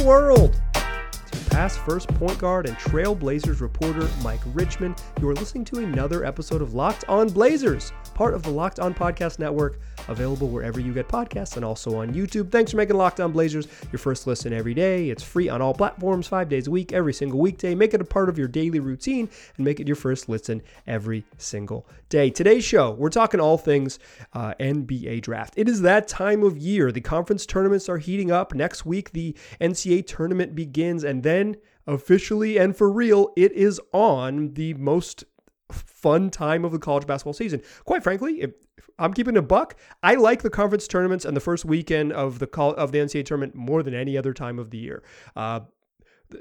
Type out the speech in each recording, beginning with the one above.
world? Past first point guard and Trailblazers reporter Mike Richman, you are listening to another episode of Locked On Blazers, part of the Locked On Podcast Network, available wherever you get podcasts and also on YouTube. Thanks for making Locked On Blazers your first listen every day. It's free on all platforms, five days a week, every single weekday. Make it a part of your daily routine and make it your first listen every single day. Today's show, we're talking all things uh, NBA draft. It is that time of year. The conference tournaments are heating up. Next week, the NCAA tournament begins, and then officially and for real, it is on the most fun time of the college basketball season. Quite frankly, if, if I'm keeping a buck, I like the conference tournaments and the first weekend of the call of the NCAA tournament more than any other time of the year. Uh,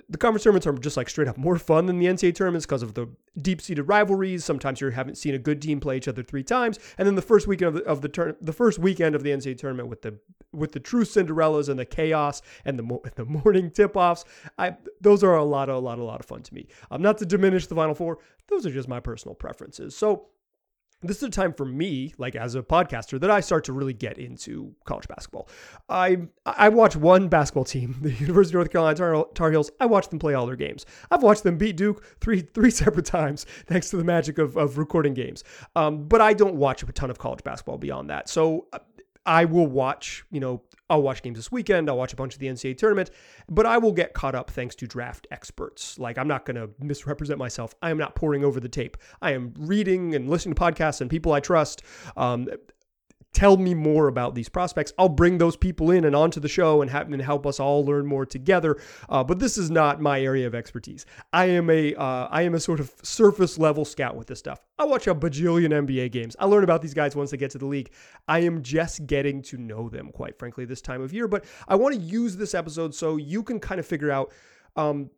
the conference tournaments are just like straight up more fun than the NCAA tournaments because of the deep seated rivalries. Sometimes you haven't seen a good team play each other three times, and then the first weekend of the of the, the first weekend of the NCAA tournament with the with the true Cinderellas and the chaos and the the morning tip offs. I those are a lot a lot a lot of fun to me. Um, not to diminish the Final Four, those are just my personal preferences. So this is a time for me, like as a podcaster, that I start to really get into college basketball. I I watch one basketball team, the University of North Carolina Tar, Tar Heels. I watch them play all their games. I've watched them beat Duke three three separate times, thanks to the magic of, of recording games. Um, but I don't watch a ton of college basketball beyond that. So uh, I will watch, you know, I'll watch games this weekend. I'll watch a bunch of the NCAA tournament, but I will get caught up thanks to draft experts. Like, I'm not going to misrepresent myself. I am not pouring over the tape. I am reading and listening to podcasts and people I trust. Um, tell me more about these prospects. I'll bring those people in and onto the show and, have, and help us all learn more together. Uh, but this is not my area of expertise. I am a uh, I am a sort of surface level scout with this stuff. I watch a bajillion NBA games. I learn about these guys once they get to the league. I am just getting to know them, quite frankly, this time of year. But I want to use this episode so you can kind of figure out. Um,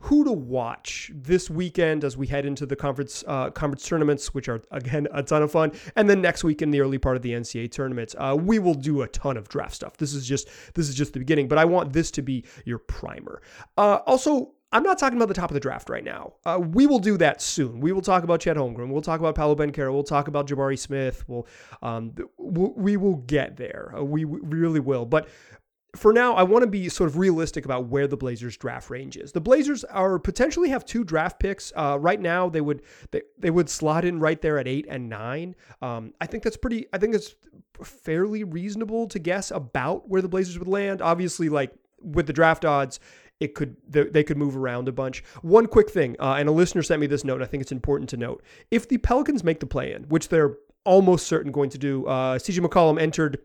who to watch this weekend as we head into the conference uh, conference tournaments, which are again a ton of fun, and then next week in the early part of the NCAA tournament, uh, we will do a ton of draft stuff. This is just this is just the beginning, but I want this to be your primer. Uh, also. I'm not talking about the top of the draft right now. Uh, we will do that soon. We will talk about Chet Holmgren. We'll talk about Paolo Banchero. We'll talk about Jabari Smith. We'll, um, we will get there. Uh, we, we really will. But for now, I want to be sort of realistic about where the Blazers draft range is. The Blazers are potentially have two draft picks. Uh, right now, they would they, they would slot in right there at eight and nine. Um, I think that's pretty. I think it's fairly reasonable to guess about where the Blazers would land. Obviously, like with the draft odds, it could they could move around a bunch. One quick thing, uh, and a listener sent me this note. I think it's important to note: if the Pelicans make the play in, which they're almost certain going to do, uh, CJ McCollum entered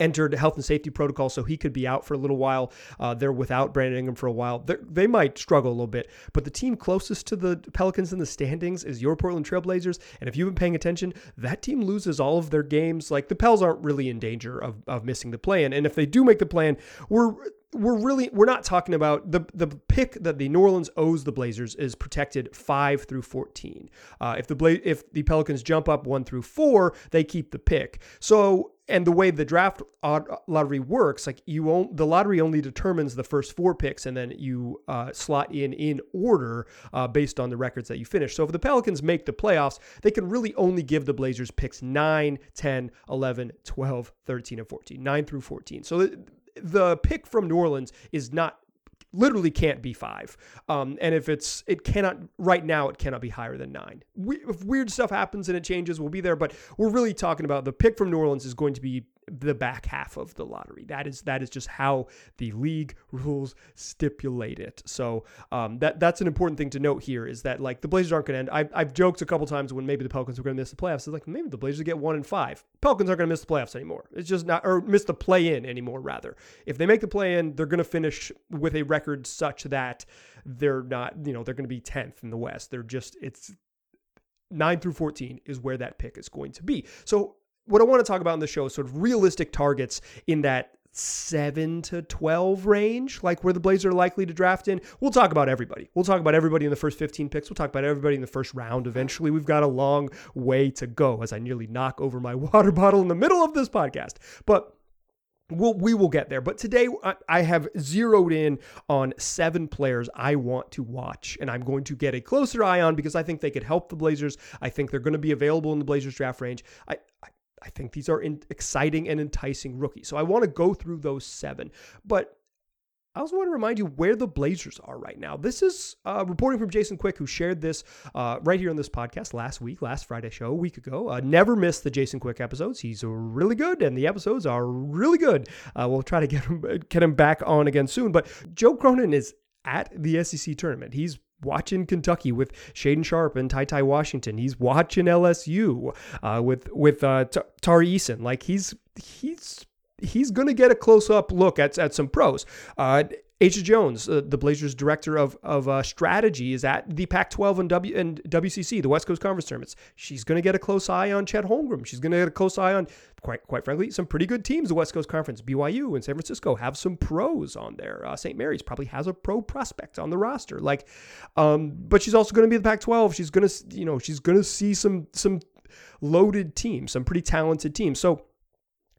entered health and safety protocol, so he could be out for a little while. Uh, they're without Brandon Ingram for a while. They're, they might struggle a little bit, but the team closest to the Pelicans in the standings is your Portland Trailblazers. And if you've been paying attention, that team loses all of their games. Like the Pels aren't really in danger of, of missing the plan. And if they do make the plan, we're we're really we're not talking about the the pick that the New Orleans owes the Blazers is protected five through fourteen. Uh, if the Bla- if the Pelicans jump up one through four, they keep the pick. So and the way the draft lottery works, like you own the lottery only determines the first four picks, and then you uh, slot in in order uh, based on the records that you finish. So if the Pelicans make the playoffs, they can really only give the Blazers picks 9, 10, 11, 12, 13, and 14, 9 through 14. So the, the pick from New Orleans is not literally can't be five. Um, and if it's, it cannot, right now, it cannot be higher than nine. We, if weird stuff happens and it changes, we'll be there. But we're really talking about the pick from New Orleans is going to be the back half of the lottery. That is that is just how the league rules stipulate it. So um, that that's an important thing to note here is that like the Blazers aren't going to end. I, I've joked a couple times when maybe the Pelicans were going to miss the playoffs. It's like maybe the Blazers get one and five. Pelicans aren't going to miss the playoffs anymore. It's just not or miss the play in anymore. Rather, if they make the play in, they're going to finish with a record such that they're not you know they're going to be tenth in the West. They're just it's 9 through 14 is where that pick is going to be. So what I want to talk about in the show is sort of realistic targets in that 7 to 12 range, like where the Blazers are likely to draft in. We'll talk about everybody. We'll talk about everybody in the first 15 picks. We'll talk about everybody in the first round eventually. We've got a long way to go as I nearly knock over my water bottle in the middle of this podcast. But We'll, we will get there. But today I have zeroed in on seven players I want to watch, and I'm going to get a closer eye on because I think they could help the Blazers. I think they're going to be available in the Blazers draft range. I, I I think these are exciting and enticing rookies. So I want to go through those seven. But I also want to remind you where the Blazers are right now. This is uh, reporting from Jason Quick, who shared this uh, right here on this podcast last week, last Friday show, a week ago. Uh, never miss the Jason Quick episodes. He's really good, and the episodes are really good. Uh, we'll try to get him get him back on again soon. But Joe Cronin is at the SEC tournament. He's watching Kentucky with Shaedon Sharpe and Ty Ty Washington. He's watching LSU uh, with with uh, T- Tari Eason. Like he's he's he's going to get a close up look at, at some pros. Uh, Asjia Jones, uh, the Blazers' director of of uh, strategy, is at the Pac-12 and W and WCC, the West Coast Conference tournaments. She's going to get a close eye on Chet Holmgren. She's going to get a close eye on, quite quite frankly, some pretty good teams. The West Coast Conference, BYU and San Francisco have some pros on there. Uh, St. Mary's probably has a pro prospect on the roster. Like, um, but she's also going to be the Pac-12. She's going to, you know, she's going to see some some loaded teams, some pretty talented teams. So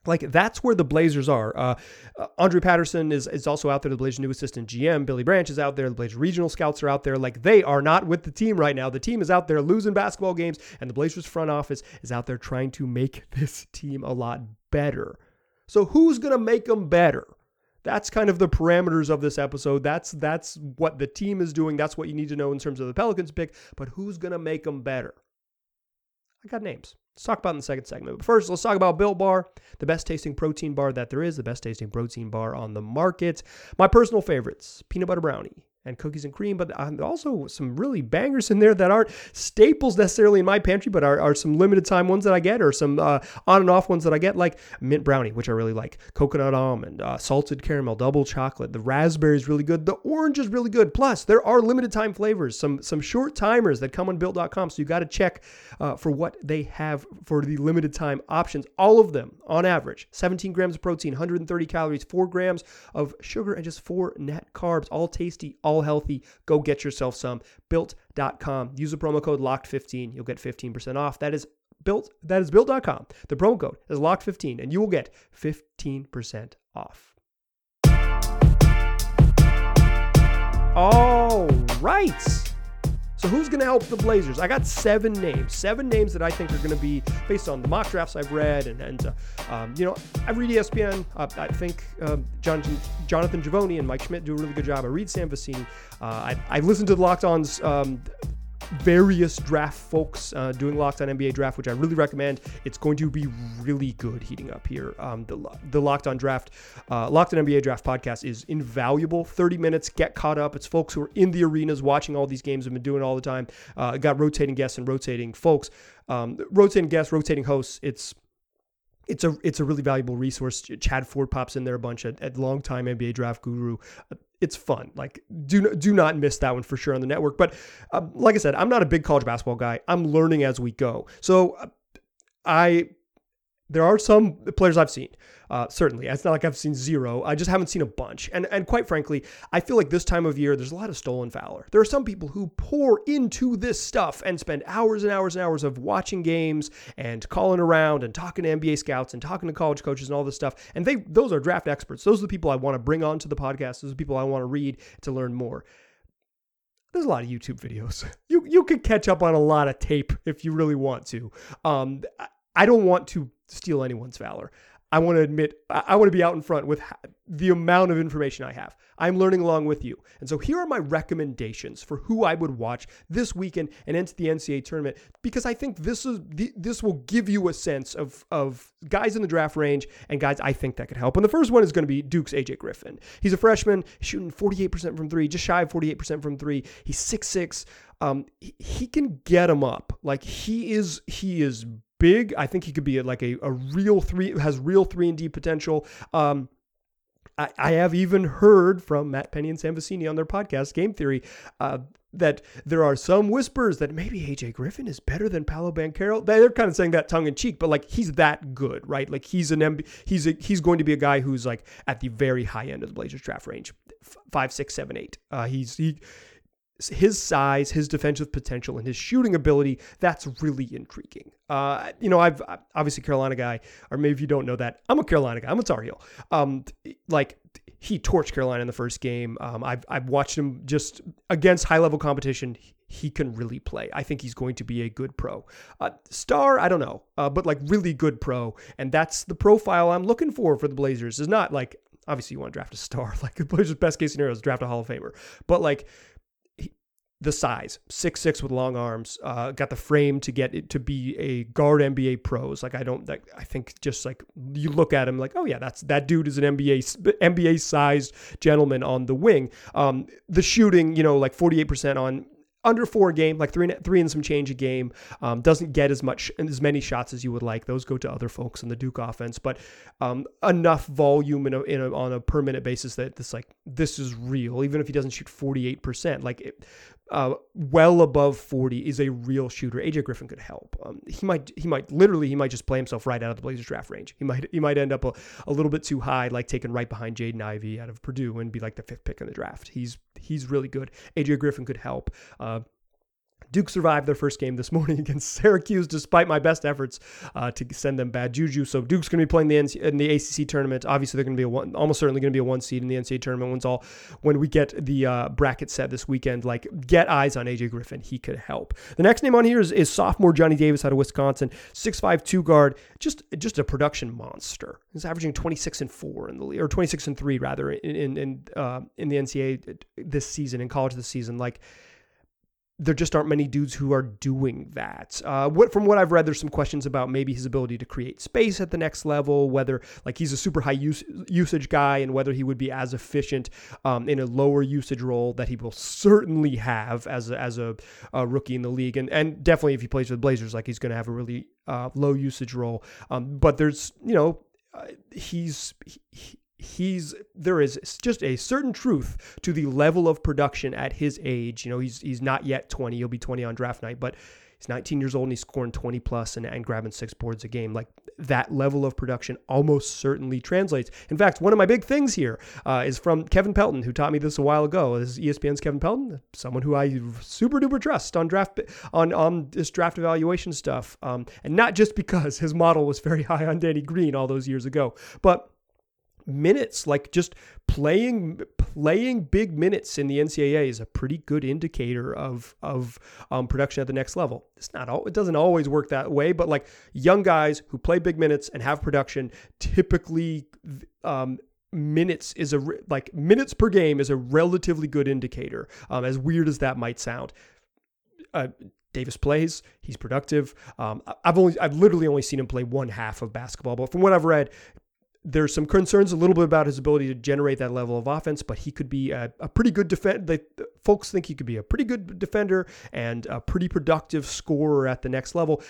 like that's where the Blazers are. Uh, uh, Andre Patterson is, is also out there. The Blazers' new assistant GM, Billy Branch, is out there. The Blazers regional scouts are out there. Like they are not with the team right now. The team is out there losing basketball games, and the Blazers front office is out there trying to make this team a lot better. So who's gonna make them better? That's kind of the parameters of this episode. That's that's what the team is doing. That's what you need to know in terms of the Pelicans pick. But who's gonna make them better? I got names. Let's talk about in the second segment. But first, let's talk about Built Bar, the best tasting protein bar that there is, the best tasting protein bar on the market. My personal favorites peanut butter brownie, and cookies and cream, but also some really bangers in there that aren't staples necessarily in my pantry, but are, are some limited time ones that I get, or some uh, on and off ones that I get, like mint brownie, which I really like, coconut almond, uh, salted caramel, double chocolate. The raspberry is really good. The orange is really good. Plus, there are limited time flavors, some some short timers that come on built.com. So you got to check uh, for what they have for the limited time options. All of them, on average, 17 grams of protein, 130 calories, 4 grams of sugar, and just 4 net carbs. All tasty, all healthy. Go get yourself some. Built.com. Use the promo code LOCKED15. You'll get 15% off. That is built that is built.com. The promo code is locked15 and you will get 15% off. All right. So who's going to help the Blazers? I got seven names, seven names that I think are going to be based on the mock drafts I've read, and, and uh, um, you know I read ESPN. Uh, I think um, Jonathan Jonathan Givony and Mike Schmitz do a really good job. I read Sam Vecenie. Uh, I, I listened to the Locked On's um, various draft folks uh, doing Locked On NBA Draft, which I really recommend. It's going to be really good heating up here. Um, the, the Locked On Draft, uh, Locked On NBA Draft podcast is invaluable. 30 minutes, get caught up. It's folks who are in the arenas watching all these games, have been doing all the time. Uh, got rotating guests and rotating folks. Um, rotating guests, rotating hosts. It's it's a it's a really valuable resource. Chad Ford pops in there a bunch at, at longtime NBA draft guru it's fun. Like do do not miss that one for sure on the network. But uh, like I said, I'm not a big college basketball guy. I'm learning as we go. So uh, I there are some players I've seen. Uh, certainly, it's not like I've seen zero. I just haven't seen a bunch. And and quite frankly, I feel like this time of year, there's a lot of stolen valor. There are some people who pour into this stuff and spend hours and hours and hours of watching games and calling around and talking to NBA scouts and talking to college coaches and all this stuff. And they those are draft experts. Those are the people I want to bring onto the podcast. Those are the people I want to read to learn more there's a lot of YouTube videos. You you can catch up on a lot of tape if you really want to. Um, I don't want to steal anyone's valor. I want to admit, I want to be out in front with the amount of information I have. I'm learning along with you. And so here are my recommendations for who I would watch this weekend and into the NCAA tournament because I think this is this will give you a sense of of guys in the draft range and guys I think that could help. And the first one is going to be Duke's AJ Griffin. He's a freshman, shooting 48% from 3, just shy of 48% from 3. He's 6'6. Um, he, he can get him up. Like he is he is big. I think he could be like a, a real three, has real three and D potential. Um, I, I, have even heard from Matt Penny and Sam Vecenie on their podcast, Game Theory, uh, that there are some whispers that maybe AJ Griffin is better than Paolo Banchero. They're kind of saying that tongue in cheek, but like he's that good, right? Like he's an MB, he's a, he's going to be a guy who's like at the very high end of the Blazers draft range, five, six, seven, eight. Uh, he's he his size, his defensive potential, and his shooting ability, that's really intriguing. Uh, you know, I've obviously Carolina guy, or maybe if you don't know that, I'm a Carolina guy. I'm a Tar Heel. Um, like he torched Carolina in the first game. Um, I've I've watched him just against high level competition. He can really play. I think he's going to be a good pro. Uh, star, I don't know, uh, but like really good pro, and that's the profile I'm looking for for the Blazers. Is not like obviously, you want to draft a star. Like the Blazers' best case scenario is draft a Hall of Famer. But like the size, six six with long arms, uh, got the frame to get it to be a guard NBA pros. Like I don't, like, I think just like you look at him, like oh yeah, that's that dude is an NBA NBA sized gentleman on the wing. Um, the shooting, you know, like forty eight percent on under four game, like three three and some change a game. Um, doesn't get as much as many shots as you would like. Those go to other folks in the Duke offense, but um, enough volume in a, in a, on a per minute basis that this like this is real. Even if he doesn't shoot forty eight percent, like it, uh, well above 40 is a real shooter. AJ Griffin could help. Um, he might he might literally he might just play himself right out of the Blazers draft range. He might he might end up a, a little bit too high, like taken right behind Jaden Ivey out of Purdue and be like the fifth pick in the draft. He's he's really good. AJ Griffin could help. Uh, Duke survived their first game this morning against Syracuse, despite my best efforts uh, to send them bad juju. So Duke's going to be playing the NC- in the ACC tournament. Obviously, they're going to be a one, almost certainly going to be a one seed in the NCAA tournament. Once all when we get the uh, bracket set this weekend, like get eyes on AJ Griffin, he could help. The next name on here is, is sophomore Johnny Davis out of Wisconsin, six five two guard, just just a production monster. He's averaging twenty six and four in the or twenty six and three rather in in in, uh, in the NCAA this season in college this season, like there just aren't many dudes who are doing that. Uh, what from what I've read, there's some questions about maybe his ability to create space at the next level, whether like he's a super high use, usage guy, and whether he would be as efficient um, in a lower usage role that he will certainly have as a, as a, a, rookie in the league, and and definitely if he plays the Blazers, like he's going to have a really uh, low usage role. Um, but there's you know uh, he's he, he's there is just a certain truth to the level of production at his age. You know, he's he's not yet 20. He'll be 20 on draft night, but he's 19 years old and he's scoring 20 plus and, and grabbing six boards a game. Like that level of production almost certainly translates. In fact, one of my big things here uh, is from Kevin Pelton, who taught me this a while ago. This is ESPN's Kevin Pelton, someone who I super duper trust on draft on on this draft evaluation stuff, um, and not just because his model was very high on Danny Green all those years ago, but minutes like just playing playing big minutes in the NCAA is a pretty good indicator of of um, production at the next level. It's not all it doesn't always work that way, but like young guys who play big minutes and have production typically um, minutes is a like minutes per game is a relatively good indicator. Um, as weird as that might sound. Uh, Davis plays. He's productive. Um, I've only, I've literally only seen him play one half of basketball, but from what I've read, there's some concerns a little bit about his ability to generate that level of offense, but he could be a, a pretty good defender. Folks think he could be a pretty good defender and a pretty productive scorer at the next level.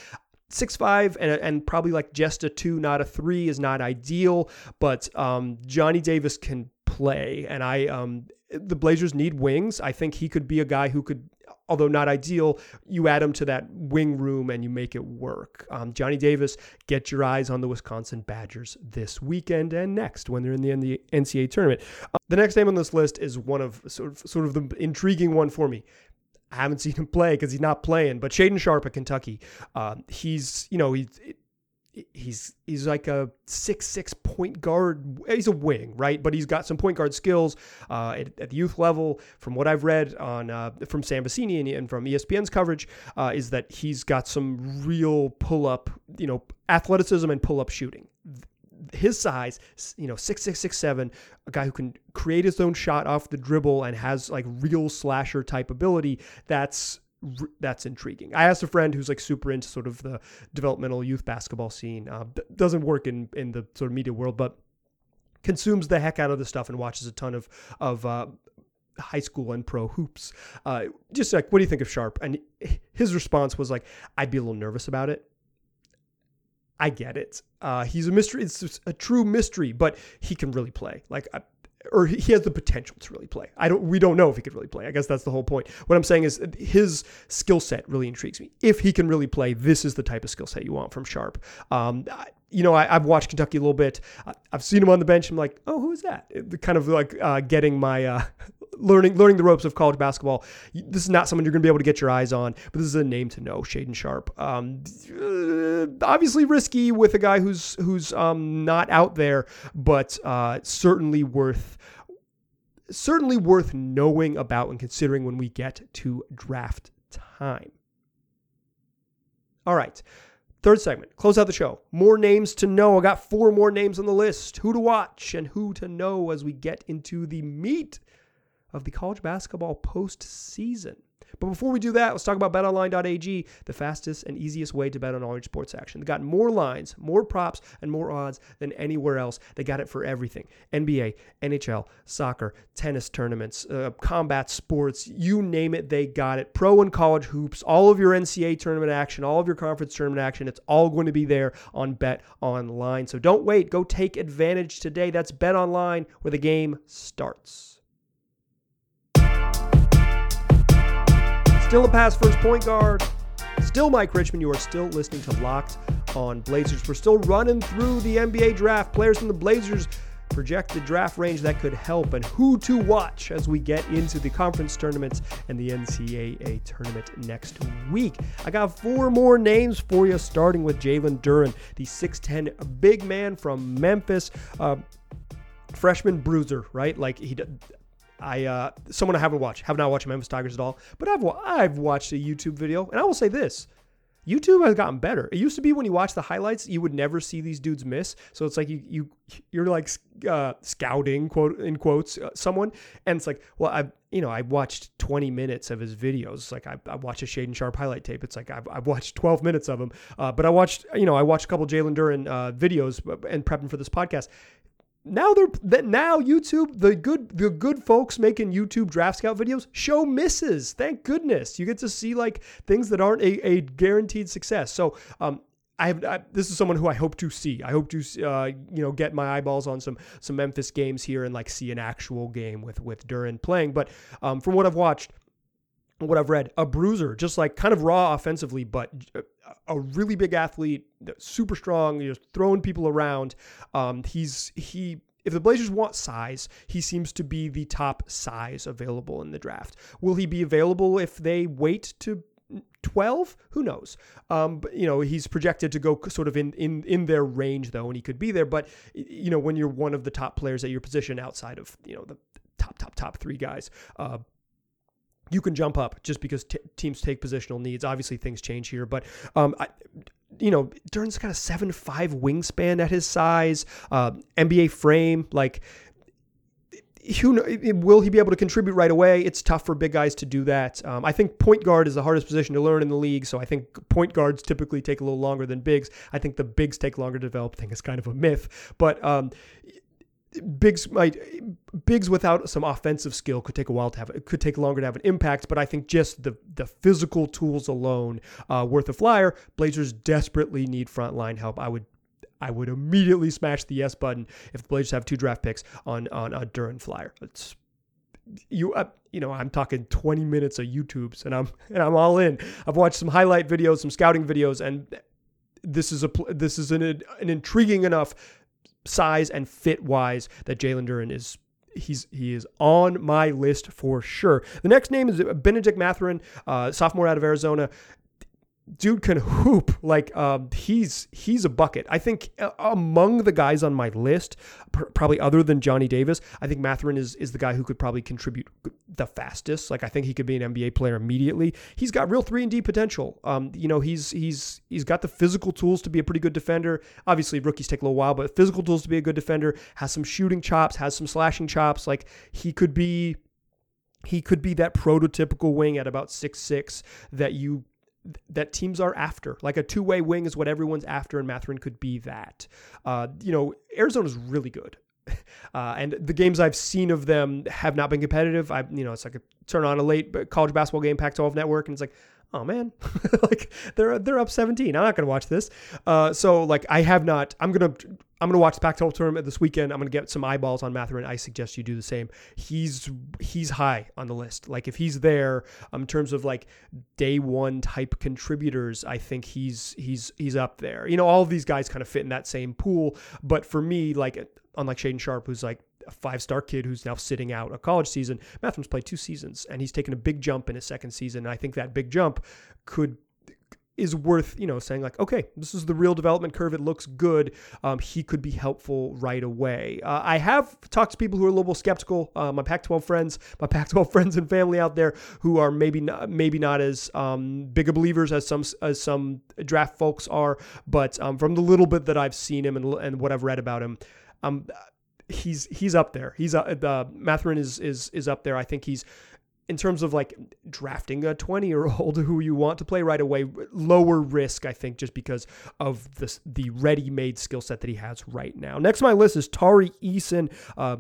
Six five and, and probably like just a two, not a three, is not ideal. But um, Johnny Davis can play, and I um, the Blazers need wings. I think he could be a guy who could although not ideal, you add him to that wing room and you make it work. Um, Johnny Davis, get your eyes on the Wisconsin Badgers this weekend and next when they're in the NCAA tournament. Uh, the next name on this list is one of sort of, sort of the intriguing one for me. I haven't seen him play because he's not playing, but Shaedon Sharpe at Kentucky, uh, he's you know he's he's he's like a six six point guard. He's a wing, right? But he's got some point guard skills uh, at, at, the youth level. From what I've read on uh, from Sam Vecenie and, and from ESPN's coverage, uh, is that he's got some real pull up, you know, athleticism and pull up shooting. His size, you know, six six six seven, a guy who can create his own shot off the dribble and has like real slasher type ability. That's that's intriguing. I asked a friend who's like super into sort of the developmental youth basketball scene. Uh, doesn't work in in the sort of media world, but consumes the heck out of the stuff and watches a ton of of uh, high school and pro hoops. Uh, just like, what do you think of Sharpe? And his response was like, I'd be a little nervous about it. I get it. Uh, he's a mystery. It's a true mystery, but he can really play. Like or he has the potential to really play. I don't we don't know if he could really play. I guess that's the whole point. What I'm saying is his skill set really intrigues me. If he can really play, this is the type of skill set you want from Sharpe. Um, you know, I, have watched Kentucky a little bit. I've seen him on the bench. I'm like, oh, who is that? Kind of like uh, getting my uh, learning learning the ropes of college basketball. This is not someone you're going to be able to get your eyes on, but this is a name to know. Shaedon Sharpe, Um, uh, obviously risky with a guy who's who's um, not out there, but uh, certainly worth certainly worth knowing about and considering when we get to draft time. All right. Third segment, close out the show. More names to know. I got four more names on the list. Who to watch and who to know as we get into the meat of the college basketball postseason. But before we do that, let's talk about betonline.ag, the fastest and easiest way to bet on all your sports action. They got more lines, more props, and more odds than anywhere else. They got it for everything NBA, NHL, soccer, tennis tournaments, uh, combat sports, you name it, they got it. Pro and college hoops, all of your NCAA tournament action, all of your conference tournament action, it's all going to be there on Bet Online. So don't wait, go take advantage today. That's Bet Online where the game starts. Still a pass first point guard. Still Mike Richman. You are still listening to Locked on Blazers. We're still running through the NBA draft. Players from the Blazers project the draft range that could help and who to watch as we get into the conference tournaments and the NCAA tournament next week. I got four more names for you, starting with Jalen Duren, the 6'10 big man from Memphis. Uh, freshman bruiser, right? Like he I uh, someone I haven't watched, have not watched Memphis Tigers at all, but I've I've watched a YouTube video, and I will say this: YouTube has gotten better. It used to be when you watch the highlights, you would never see these dudes miss. So it's like you you you're like uh, scouting quote in quotes uh, someone, and it's like, well, I you know I watched 20 minutes of his videos. Like I, I watched a Shaedon Sharpe highlight tape. It's like I've, I've watched 12 minutes of them, uh, but I watched you know I watched a couple Jalen Duren uh, videos and prepping for this podcast now they're that now YouTube the good the good folks making YouTube draft scout videos show misses. Thank goodness you get to see like things that aren't a, a guaranteed success. So um, I have I, this is someone who I hope to see. I hope to uh, you know get my eyeballs on some some Memphis games here and like see an actual game with with Duren playing. But um, from what I've watched, what I've read, a bruiser, just like kind of raw offensively, but a really big athlete, super strong, just throwing people around. Um, he's he. If the Blazers want size, he seems to be the top size available in the draft. Will he be available if they wait to 12 who knows um, but you know he's projected to go sort of in in in their range though and he could be there but you know when you're one of the top players at your position outside of you know the top top top three guys uh, you can jump up just because t- teams take positional needs. Obviously, things change here, but um, I, you know, Duren's got a seven five wingspan at his size, uh, NBA frame. Like, who will he be able to contribute right away? It's tough for big guys to do that. Um, I think point guard is the hardest position to learn in the league, so I think point guards typically take a little longer than bigs. I think the bigs take longer to develop. I think it's kind of a myth, but um, bigs might bigs without some offensive skill could take a while to have it could take longer to have an impact but i think just the the physical tools alone uh, worth a flyer blazers desperately need frontline help i would I would immediately smash the yes button if the Blazers have two draft picks on on a Duren flyer. It's you uh, you know I'm talking 20 minutes of YouTubes and I'm and I'm all in. I've watched some highlight videos, some scouting videos, and this is a this is an an intriguing enough size and fit wise that Jalen Duren is he's he is on my list for sure. The next name is Benedict Mathurin, uh, sophomore out of Arizona dude can hoop like um, he's he's a bucket. I think uh, among the guys on my list, pr- probably other than Johnny Davis, I think Mathurin is is the guy who could probably contribute the fastest. Like I think he could be an NBA player immediately. He's got real three and D potential. Um, you know he's he's he's got the physical tools to be a pretty good defender. Obviously rookies take a little while, but physical tools to be a good defender. Has some shooting chops, has some slashing chops. Like he could be he could be that prototypical wing at about six six that you that teams are after. Like a two way wing is what everyone's after, and Mathurin could be that. Uh, you know, Arizona's really good. Uh, and the games I've seen of them have not been competitive. I, you know, it's like a turn on a late college basketball game, Pac-12 network, and it's like, oh man, like they're they're up 17. I'm not gonna watch this. Uh, so like I have not. I'm gonna I'm gonna watch the Pac-12 tournament this weekend. I'm gonna get some eyeballs on Mathurin. I suggest you do the same. He's he's high on the list. Like if he's there um, in terms of like day one type contributors, I think he's he's he's up there. You know, all of these guys kind of fit in that same pool. But for me, like unlike Shaedon Sharpe, who's like a five star kid who's now sitting out a college season. Mathurin's played two seasons and he's taken a big jump in his second season. And I think that big jump could is worth you know saying like okay this is the real development curve it looks good um, he could be helpful right away uh, i have talked to people who are a little skeptical uh, my pac 12 friends my pac 12 friends and family out there who are maybe not maybe not as um, big of believers as some as some draft folks are but um, from the little bit that i've seen him and, and what i've read about him um, he's he's up there he's uh, the Mathurin is is is up there i think he's in terms of like drafting a 20 year old who you want to play right away, lower risk, I think, just because of this, the ready made skill set that he has right now. Next on my list is Tari Eason. Uh,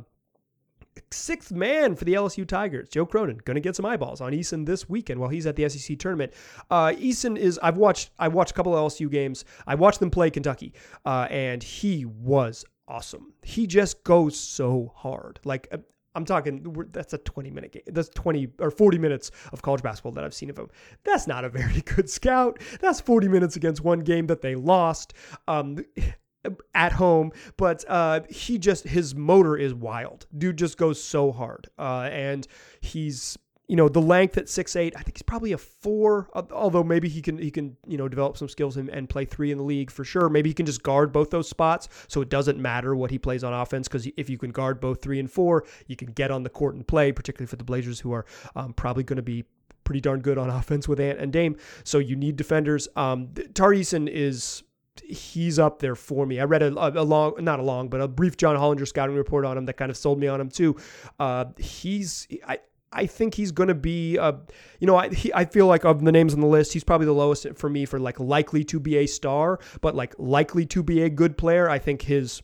sixth man for the LSU Tigers. Joe Cronin going to get some eyeballs on Eason this weekend while he's at the SEC tournament. Uh, Eason is I've watched I watched a couple of LSU games. I watched them play Kentucky, uh, and he was awesome. He just goes so hard. Like uh, I'm talking that's a 20 minute game. That's 20 or 40 minutes of college basketball that I've seen of him. That's not a very good scout. That's 40 minutes against one game that they lost um, at home. But uh, he just his motor is wild. Dude just goes so hard, uh, and he's you know, the length at six eight, I think he's probably a four. Although maybe he can he can you know develop some skills and, and, play three in the league for sure. Maybe he can just guard both those spots, so it doesn't matter what he plays on offense. Because if you can guard both three and four, you can get on the court and play, particularly for the Blazers, who are um, probably going to be pretty darn good on offense with Ant and Dame. So you need defenders. Um, Tari Eason is he's up there for me. I read a, a, long, not a long, but a brief John Hollinger scouting report on him that kind of sold me on him too. Uh, he's, I, I think he's going to be, uh, you know, I, he, I feel like of the names on the list, he's probably the lowest for me for like likely to be a star, but like likely to be a good player. I think his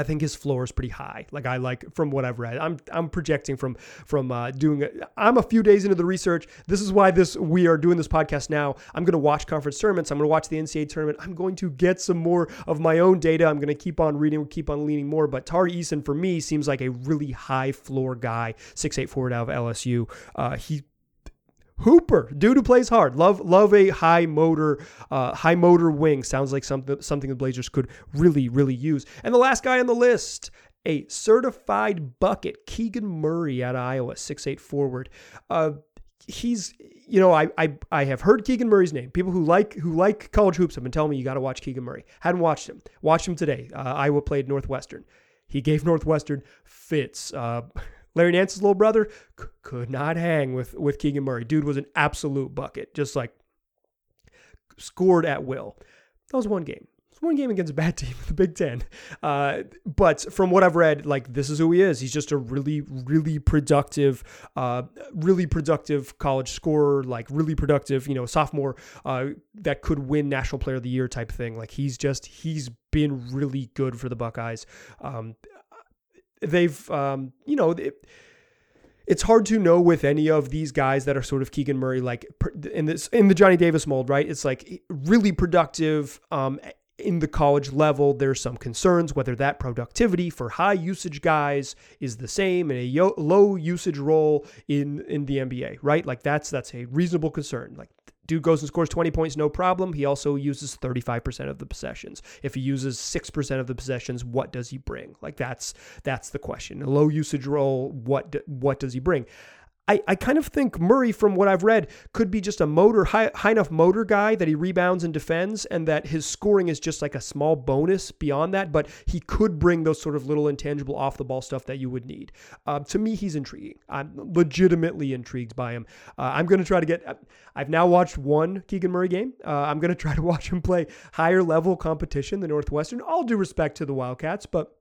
I think his floor is pretty high. Like I like from what I've read. I'm I'm projecting from from uh, doing. I'm a few days into the research. This is why this we are doing this podcast now. I'm going to watch conference tournaments. I'm going to watch the NCAA tournament. I'm going to get some more of my own data. I'm going to keep on reading, keep on leaning more. But Tari Eason for me seems like a really high floor guy. Six eight forward out of LSU. Uh, he Hooper, dude who plays hard. Love love a high motor, uh, high motor wing. Sounds like something something the Blazers could really really use. And the last guy on the list, a certified bucket, Keegan Murray out of Iowa, six eight forward. Uh, he's you know I, I I have heard Keegan Murray's name. People who like who like college hoops have been telling me you got to watch Keegan Murray. Hadn't watched him. Watched him today. Uh, Iowa played Northwestern. He gave Northwestern fits. Uh, Larry Nance's little brother c- could not hang with with Keegan Murray. Dude was an absolute bucket, just like scored at will. That was one game. It's one game against a bad team in the Big Ten. Uh, but from what I've read, like this is who he is. He's just a really, really productive, uh, really productive college scorer. Like really productive, you know, sophomore uh, that could win National Player of the Year type thing. Like he's just he's been really good for the Buckeyes. Um, they've, um, you know, it, it's hard to know with any of these guys that are sort of Keegan Murray, like in this in the Johnny Davis mold, right? It's like really productive. Um, in the college level, there's some concerns whether that productivity for high usage guys is the same in a yo- low usage role in in the NBA, right? Like that's that's a reasonable concern. Like Dude goes and scores 20 points, no problem. He also uses 35% of the possessions. If he uses 6% of the possessions, what does he bring? Like that's that's the question. A low usage role, what what does he bring? I, I kind of think Murray, from what I've read, could be just a motor, high, high enough motor guy that he rebounds and defends, and that his scoring is just like a small bonus beyond that. But he could bring those sort of little intangible off the ball stuff that you would need. Uh, to me, he's intriguing. I'm legitimately intrigued by him. Uh, I'm going to try to get. I've now watched one Keegan Murray game. Uh, I'm going to try to watch him play higher level competition the Northwestern. All due respect to the Wildcats, but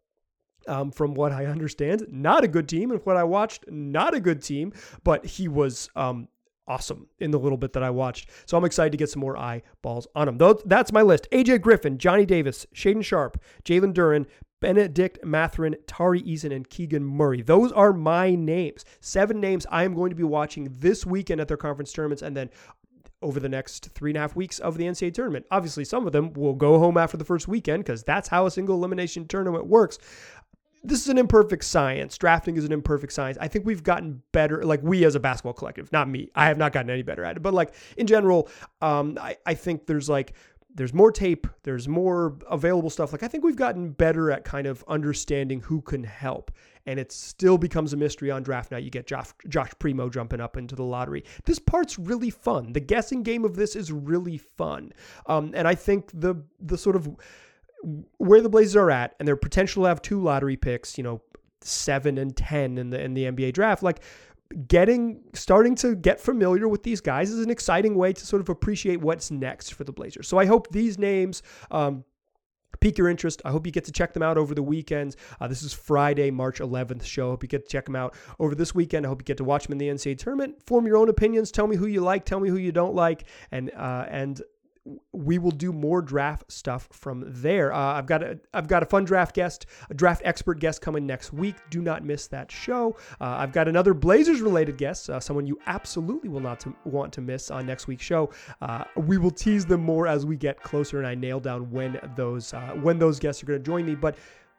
um, from what I understand, not a good team. And what I watched, not a good team, but he was um, awesome in the little bit that I watched. So I'm excited to get some more eyeballs on him. That's my list. AJ Griffin, Johnny Davis, Shaedon Sharpe, Jalen Duren, Benedict Mathurin, Tari Eason, and Keegan Murray. Those are my names. Seven names I am going to be watching this weekend at their conference tournaments and then over the next three and a half weeks of the NCAA tournament. Obviously, some of them will go home after the first weekend because that's how a single elimination tournament works this is an imperfect science. Drafting is an imperfect science. I think we've gotten better, like we as a basketball collective, not me. I have not gotten any better at it. But like in general, um, I, I think there's like there's more tape, there's more available stuff. Like I think we've gotten better at kind of understanding who can help. And it still becomes a mystery on draft night. You get Josh, Josh Primo jumping up into the lottery. This part's really fun. The guessing game of this is really fun. Um, and I think the the sort of where the Blazers are at and their potential to have two lottery picks, you know, seven and ten in the in the NBA draft, like getting starting to get familiar with these guys is an exciting way to sort of appreciate what's next for the Blazers. So I hope these names um, pique your interest. I hope you get to check them out over the weekends. Uh, this is Friday, March 11th show. I hope you get to check them out over this weekend. I hope you get to watch them in the NCAA tournament. Form your own opinions. Tell me who you like. Tell me who you don't like. And uh, and we will do more draft stuff from there. Uh, I've got a I've got a fun draft guest, a draft expert guest coming next week. Do not miss that show. Uh, I've got another Blazers related guest, uh, someone you absolutely will not to, want to miss on next week's show. Uh, we will tease them more as we get closer, and I nail down when those uh, when those guests are going to join me. But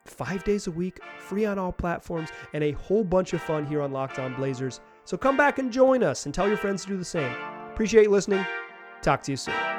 five days a week, free on all platforms, and a whole bunch of fun here on Locked On Blazers. So come back and join us, and tell your friends to do the same. Appreciate listening. Talk to you soon.